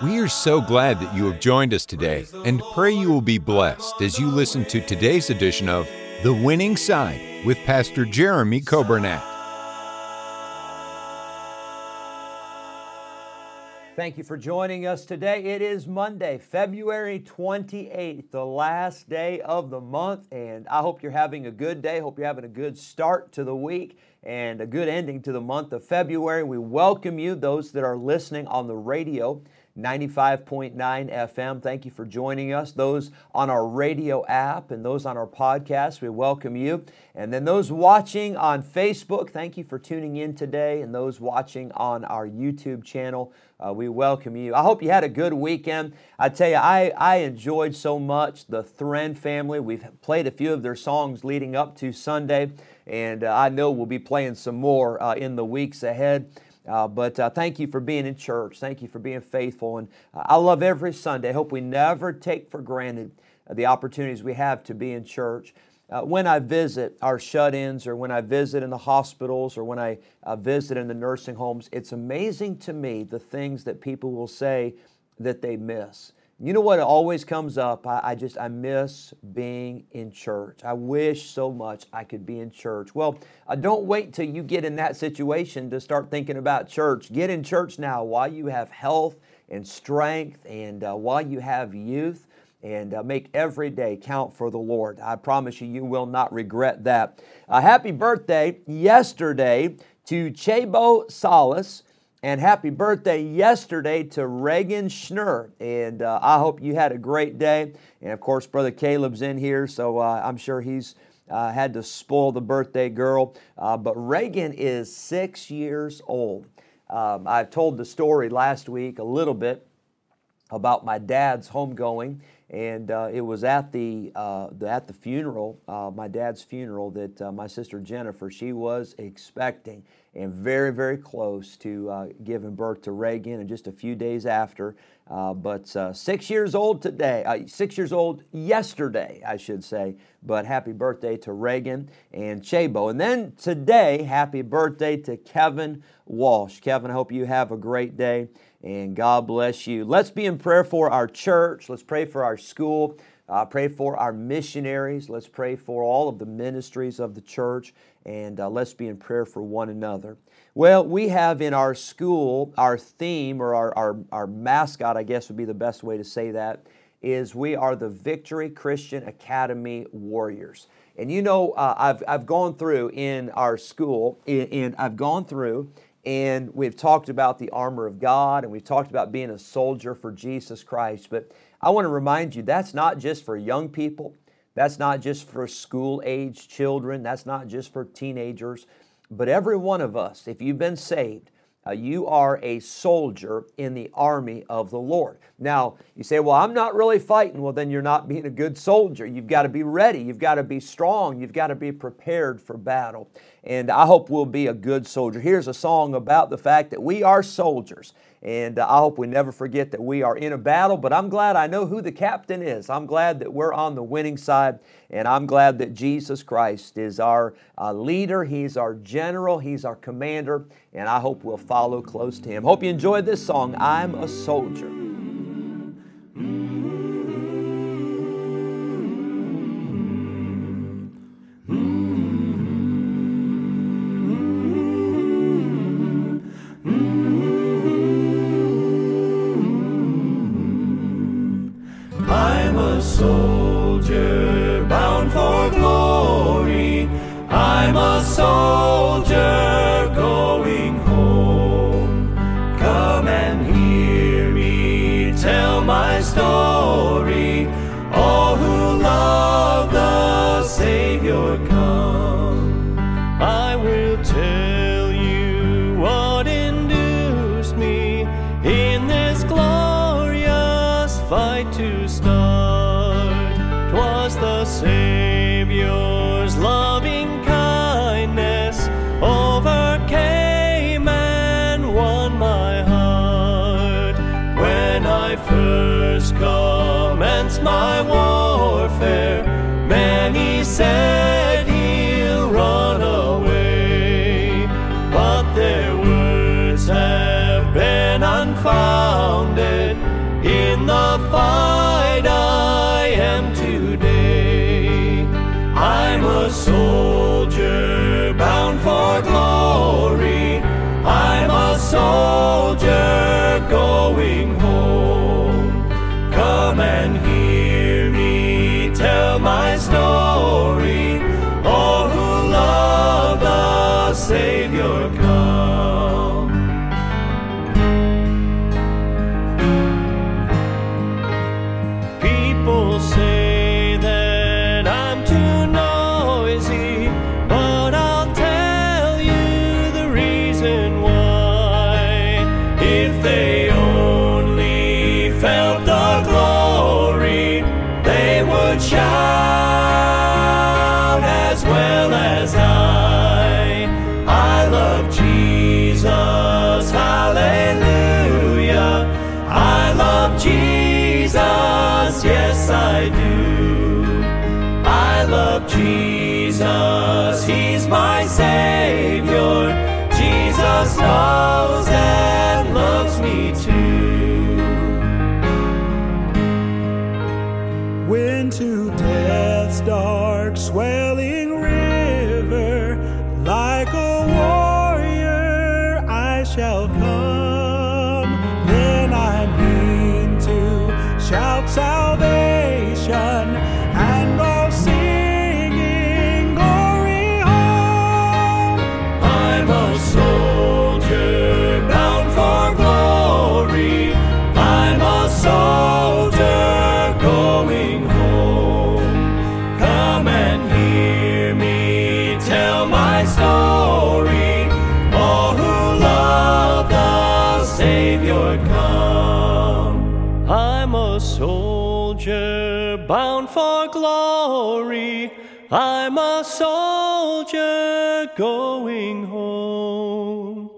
We are so glad that you have joined us today and pray you will be blessed as you listen to today's edition of The Winning Side with Pastor Jeremy Coburnett. Thank you for joining us today. It is Monday, February 28th, the last day of the month, and I hope you're having a good day. Hope you're having a good start to the week and a good ending to the month of February. We welcome you, those that are listening on the radio. 95.9 FM. Thank you for joining us. Those on our radio app and those on our podcast, we welcome you. And then those watching on Facebook, thank you for tuning in today. And those watching on our YouTube channel, uh, we welcome you. I hope you had a good weekend. I tell you, I, I enjoyed so much the Thren family. We've played a few of their songs leading up to Sunday, and uh, I know we'll be playing some more uh, in the weeks ahead. Uh, but uh, thank you for being in church. Thank you for being faithful. And uh, I love every Sunday. I hope we never take for granted the opportunities we have to be in church. Uh, when I visit our shut ins, or when I visit in the hospitals, or when I uh, visit in the nursing homes, it's amazing to me the things that people will say that they miss. You know what always comes up? I, I, just, I miss being in church. I wish so much I could be in church. Well, uh, don't wait till you get in that situation to start thinking about church. Get in church now while you have health and strength and uh, while you have youth and uh, make every day count for the Lord. I promise you, you will not regret that. A happy birthday yesterday to Chabo Salas. And happy birthday yesterday to Reagan Schnur. And uh, I hope you had a great day. And of course, Brother Caleb's in here, so uh, I'm sure he's uh, had to spoil the birthday girl. Uh, but Reagan is six years old. Um, I told the story last week a little bit about my dad's homegoing and uh, it was at the, uh, the, at the funeral, uh, my dad's funeral, that uh, my sister Jennifer she was expecting and very very close to uh, giving birth to Reagan, and just a few days after. Uh, but six years old today, six years old yesterday, I should say. But happy birthday to Reagan and Chabo, and then today, happy birthday to Kevin Walsh. Kevin, I hope you have a great day and God bless you. Let's be in prayer for our church. Let's pray for our school. Uh, pray for our missionaries. Let's pray for all of the ministries of the church. And uh, let's be in prayer for one another. Well, we have in our school, our theme or our, our, our mascot, I guess would be the best way to say that, is we are the Victory Christian Academy Warriors. And you know, uh, I've, I've gone through in our school, and I've gone through and we've talked about the armor of God and we've talked about being a soldier for Jesus Christ. But I want to remind you that's not just for young people, that's not just for school age children, that's not just for teenagers, but every one of us, if you've been saved, uh, you are a soldier in the army of the Lord. Now, you say, Well, I'm not really fighting. Well, then you're not being a good soldier. You've got to be ready. You've got to be strong. You've got to be prepared for battle. And I hope we'll be a good soldier. Here's a song about the fact that we are soldiers. And uh, I hope we never forget that we are in a battle, but I'm glad I know who the captain is. I'm glad that we're on the winning side, and I'm glad that Jesus Christ is our uh, leader, He's our general, He's our commander, and I hope we'll follow close to Him. Hope you enjoyed this song, I'm a Soldier. I do. I love Jesus, He's my Savior. Jesus knows soldier going home.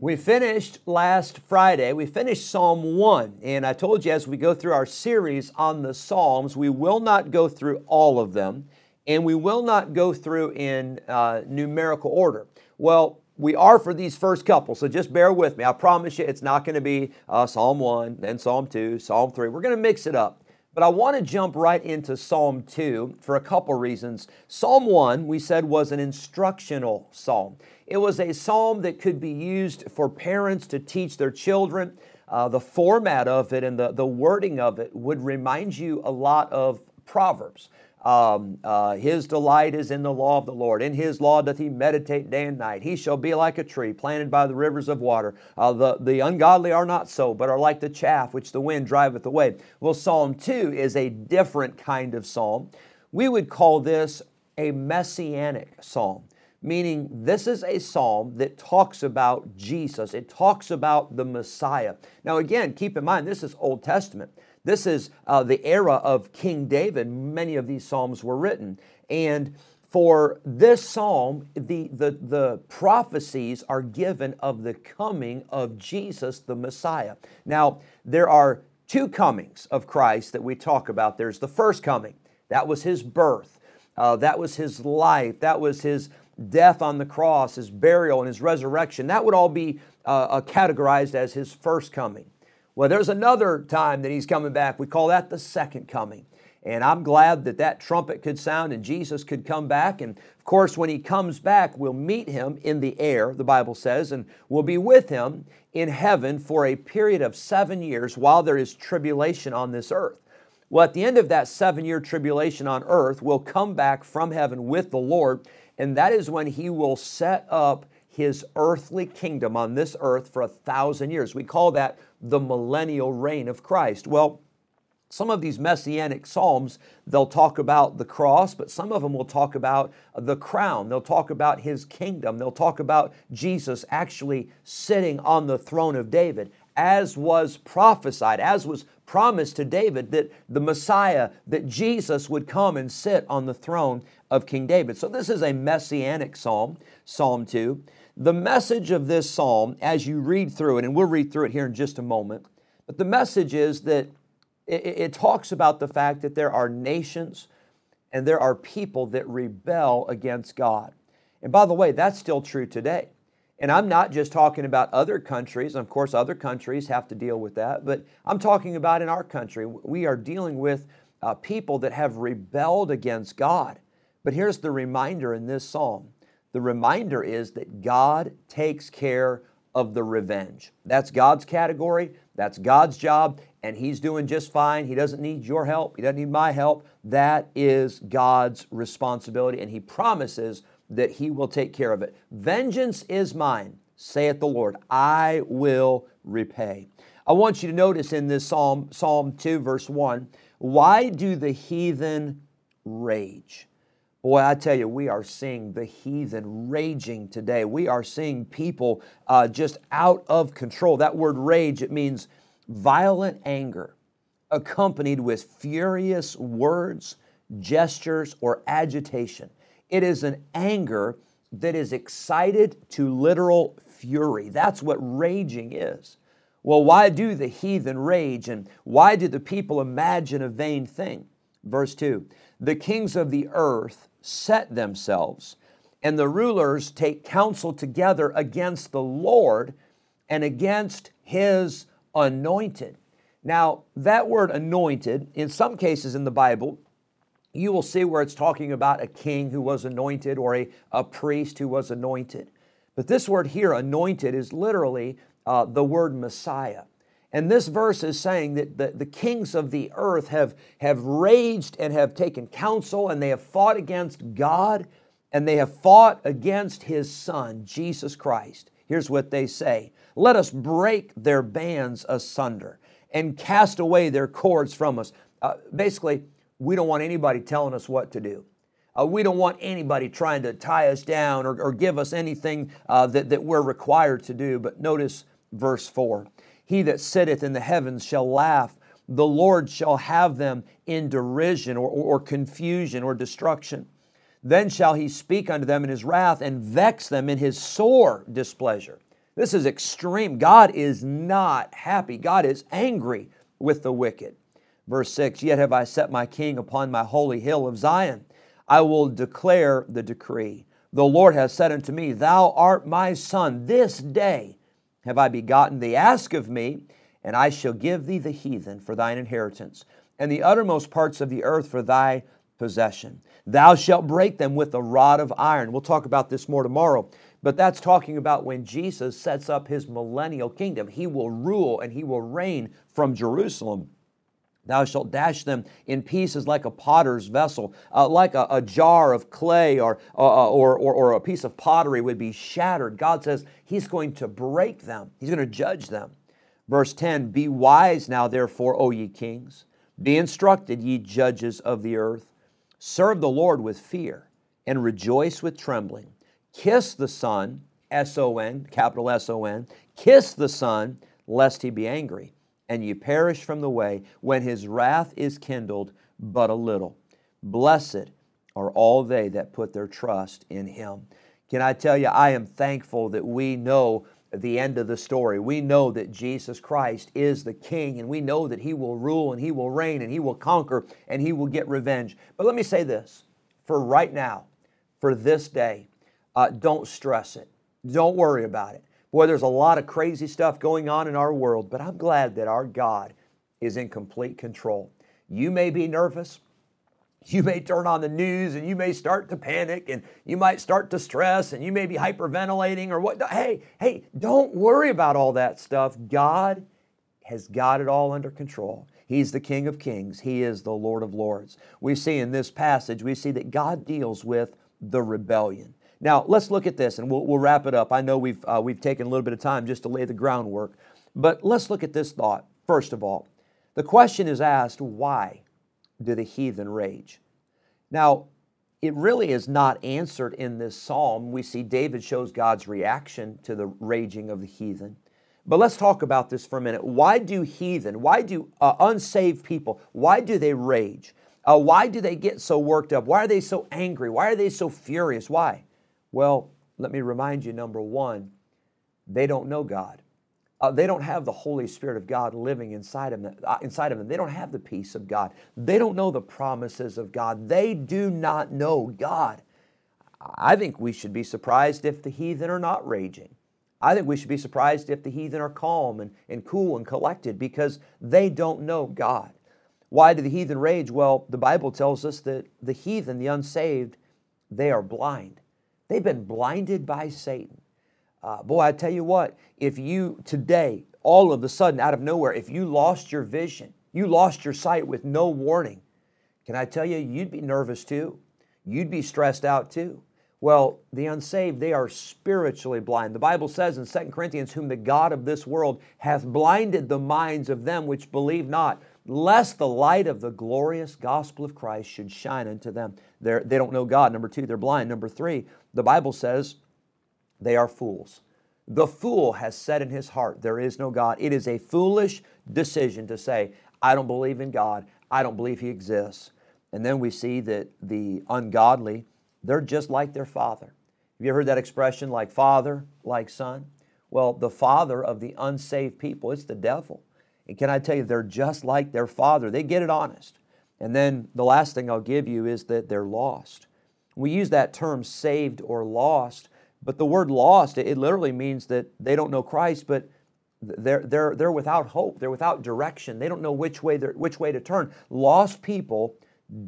We finished last Friday, we finished Psalm 1, and I told you as we go through our series on the Psalms, we will not go through all of them, and we will not go through in uh, numerical order. Well, we are for these first couple, so just bear with me. I promise you it's not going to be uh, Psalm 1, then Psalm 2, Psalm 3. We're going to mix it up. But I want to jump right into Psalm 2 for a couple reasons. Psalm 1, we said, was an instructional psalm. It was a psalm that could be used for parents to teach their children. Uh, the format of it and the, the wording of it would remind you a lot of Proverbs. Um, uh, his delight is in the law of the Lord. In his law doth he meditate day and night. He shall be like a tree planted by the rivers of water. Uh, the, the ungodly are not so, but are like the chaff which the wind driveth away. Well, Psalm 2 is a different kind of psalm. We would call this a messianic psalm meaning this is a psalm that talks about Jesus. It talks about the Messiah. Now, again, keep in mind, this is Old Testament. This is uh, the era of King David. Many of these psalms were written. And for this psalm, the, the, the prophecies are given of the coming of Jesus, the Messiah. Now, there are two comings of Christ that we talk about. There's the first coming, that was his birth, uh, that was his life, that was his death on the cross, his burial, and his resurrection. That would all be uh, uh, categorized as his first coming. Well, there's another time that he's coming back. We call that the second coming. And I'm glad that that trumpet could sound and Jesus could come back. And of course, when he comes back, we'll meet him in the air, the Bible says, and we'll be with him in heaven for a period of seven years while there is tribulation on this earth. Well, at the end of that seven year tribulation on earth, we'll come back from heaven with the Lord, and that is when he will set up his earthly kingdom on this earth for a thousand years. We call that the millennial reign of Christ. Well, some of these messianic psalms, they'll talk about the cross, but some of them will talk about the crown. They'll talk about his kingdom. They'll talk about Jesus actually sitting on the throne of David as was prophesied, as was promised to David, that the Messiah, that Jesus would come and sit on the throne of King David. So this is a messianic psalm, Psalm 2. The message of this psalm, as you read through it, and we'll read through it here in just a moment, but the message is that it, it talks about the fact that there are nations and there are people that rebel against God. And by the way, that's still true today. And I'm not just talking about other countries. Of course, other countries have to deal with that, but I'm talking about in our country. We are dealing with uh, people that have rebelled against God. But here's the reminder in this psalm the reminder is that God takes care of the revenge. That's God's category, that's God's job, and He's doing just fine. He doesn't need your help, He doesn't need my help. That is God's responsibility, and He promises that He will take care of it. Vengeance is mine, saith the Lord. I will repay. I want you to notice in this Psalm, Psalm 2, verse 1, why do the heathen rage? Boy, I tell you, we are seeing the heathen raging today. We are seeing people uh, just out of control. That word rage, it means violent anger accompanied with furious words, gestures, or agitation. It is an anger that is excited to literal fury. That's what raging is. Well, why do the heathen rage and why do the people imagine a vain thing? Verse 2 The kings of the earth set themselves, and the rulers take counsel together against the Lord and against his anointed. Now, that word anointed, in some cases in the Bible, you will see where it's talking about a king who was anointed or a, a priest who was anointed. But this word here, anointed, is literally uh, the word Messiah. And this verse is saying that the, the kings of the earth have, have raged and have taken counsel and they have fought against God and they have fought against his son, Jesus Christ. Here's what they say Let us break their bands asunder and cast away their cords from us. Uh, basically, we don't want anybody telling us what to do. Uh, we don't want anybody trying to tie us down or, or give us anything uh, that, that we're required to do. But notice verse 4 He that sitteth in the heavens shall laugh, the Lord shall have them in derision or, or, or confusion or destruction. Then shall he speak unto them in his wrath and vex them in his sore displeasure. This is extreme. God is not happy. God is angry with the wicked. Verse 6 Yet have I set my king upon my holy hill of Zion. I will declare the decree. The Lord has said unto me, Thou art my son. This day have I begotten thee. Ask of me, and I shall give thee the heathen for thine inheritance, and the uttermost parts of the earth for thy possession. Thou shalt break them with a rod of iron. We'll talk about this more tomorrow. But that's talking about when Jesus sets up his millennial kingdom. He will rule and he will reign from Jerusalem. Thou shalt dash them in pieces like a potter's vessel, uh, like a, a, jar of clay or, uh, uh, or, or, or a piece of pottery would be shattered. God says He's going to break them, He's going to judge them. Verse 10 Be wise now, therefore, O ye kings, be instructed, ye judges of the earth. Serve the Lord with fear and rejoice with trembling. Kiss the Son, S O N, capital S O N, kiss the Son, lest he be angry and ye perish from the way when his wrath is kindled but a little. Blessed are all they that put their trust in him. Can I tell you, I am thankful that we know the end of the story. We know that Jesus Christ is the King, and we know that He will rule and He will reign and He will conquer and He will get revenge. But let me say this for right now, for this day, uh, don't stress it. Don't worry about it. Boy, there's a lot of crazy stuff going on in our world, but I'm glad that our God is in complete control. You may be nervous. You may turn on the news and you may start to panic and you might start to stress and you may be hyperventilating or what. Hey, hey, don't worry about all that stuff. God has got it all under control. He's the King of Kings. He is the Lord of Lords. We see in this passage, we see that God deals with the rebellion. Now, let's look at this and we'll, we'll wrap it up. I know we've, uh, we've taken a little bit of time just to lay the groundwork, but let's look at this thought. First of all, the question is asked why do the heathen rage? Now, it really is not answered in this psalm. We see David shows God's reaction to the raging of the heathen. But let's talk about this for a minute. Why do heathen, why do uh, unsaved people, why do they rage? Uh, why do they get so worked up? Why are they so angry? Why are they so furious? Why? Well, let me remind you number one, they don't know God. Uh, they don't have the Holy Spirit of God living inside of them. Uh, inside of them, they don't have the peace of God. They don't know the promises of God. They do not know God. I think we should be surprised if the heathen are not raging. I think we should be surprised if the heathen are calm and, and cool and collected because they don't know God. Why do the heathen rage? Well, the Bible tells us that the heathen, the unsaved, they are blind. They've been blinded by Satan. Uh, boy, I tell you what, if you today, all of a sudden, out of nowhere, if you lost your vision, you lost your sight with no warning, can I tell you, you'd be nervous too. You'd be stressed out too. Well, the unsaved, they are spiritually blind. The Bible says in 2 Corinthians, Whom the God of this world hath blinded the minds of them which believe not, lest the light of the glorious gospel of Christ should shine unto them. They're, they don't know God. Number two, they're blind. Number three, the Bible says they are fools. The fool has said in his heart, There is no God. It is a foolish decision to say, I don't believe in God. I don't believe He exists. And then we see that the ungodly, they're just like their father. Have you ever heard that expression, like father, like son? Well, the father of the unsaved people, it's the devil. And can I tell you, they're just like their father. They get it honest. And then the last thing I'll give you is that they're lost. We use that term saved or lost, but the word lost, it literally means that they don't know Christ, but they're, they're, they're without hope. They're without direction. They don't know which way, which way to turn. Lost people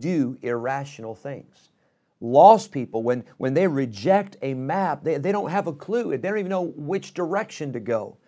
do irrational things. Lost people, when, when they reject a map, they, they don't have a clue. They don't even know which direction to go.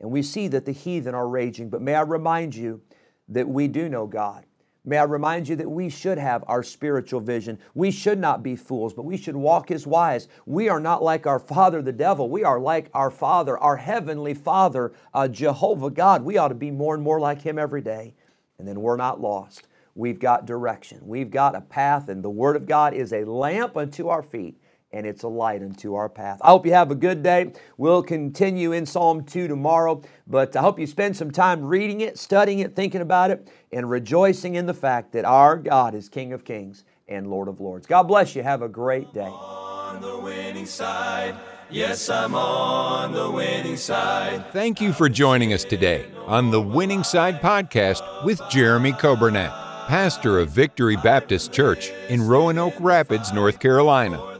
And we see that the heathen are raging. But may I remind you that we do know God. May I remind you that we should have our spiritual vision. We should not be fools, but we should walk as wise. We are not like our father, the devil. We are like our father, our heavenly father, uh, Jehovah God. We ought to be more and more like him every day. And then we're not lost. We've got direction. We've got a path, and the Word of God is a lamp unto our feet and it's a light unto our path. I hope you have a good day. We'll continue in Psalm 2 tomorrow, but I hope you spend some time reading it, studying it, thinking about it, and rejoicing in the fact that our God is King of Kings and Lord of Lords. God bless you. Have a great day. On the winning side. Yes, I'm on the winning side. Thank you for joining us today on the Winning Side podcast with Jeremy Coburnett, pastor of Victory Baptist Church in Roanoke Rapids, North Carolina.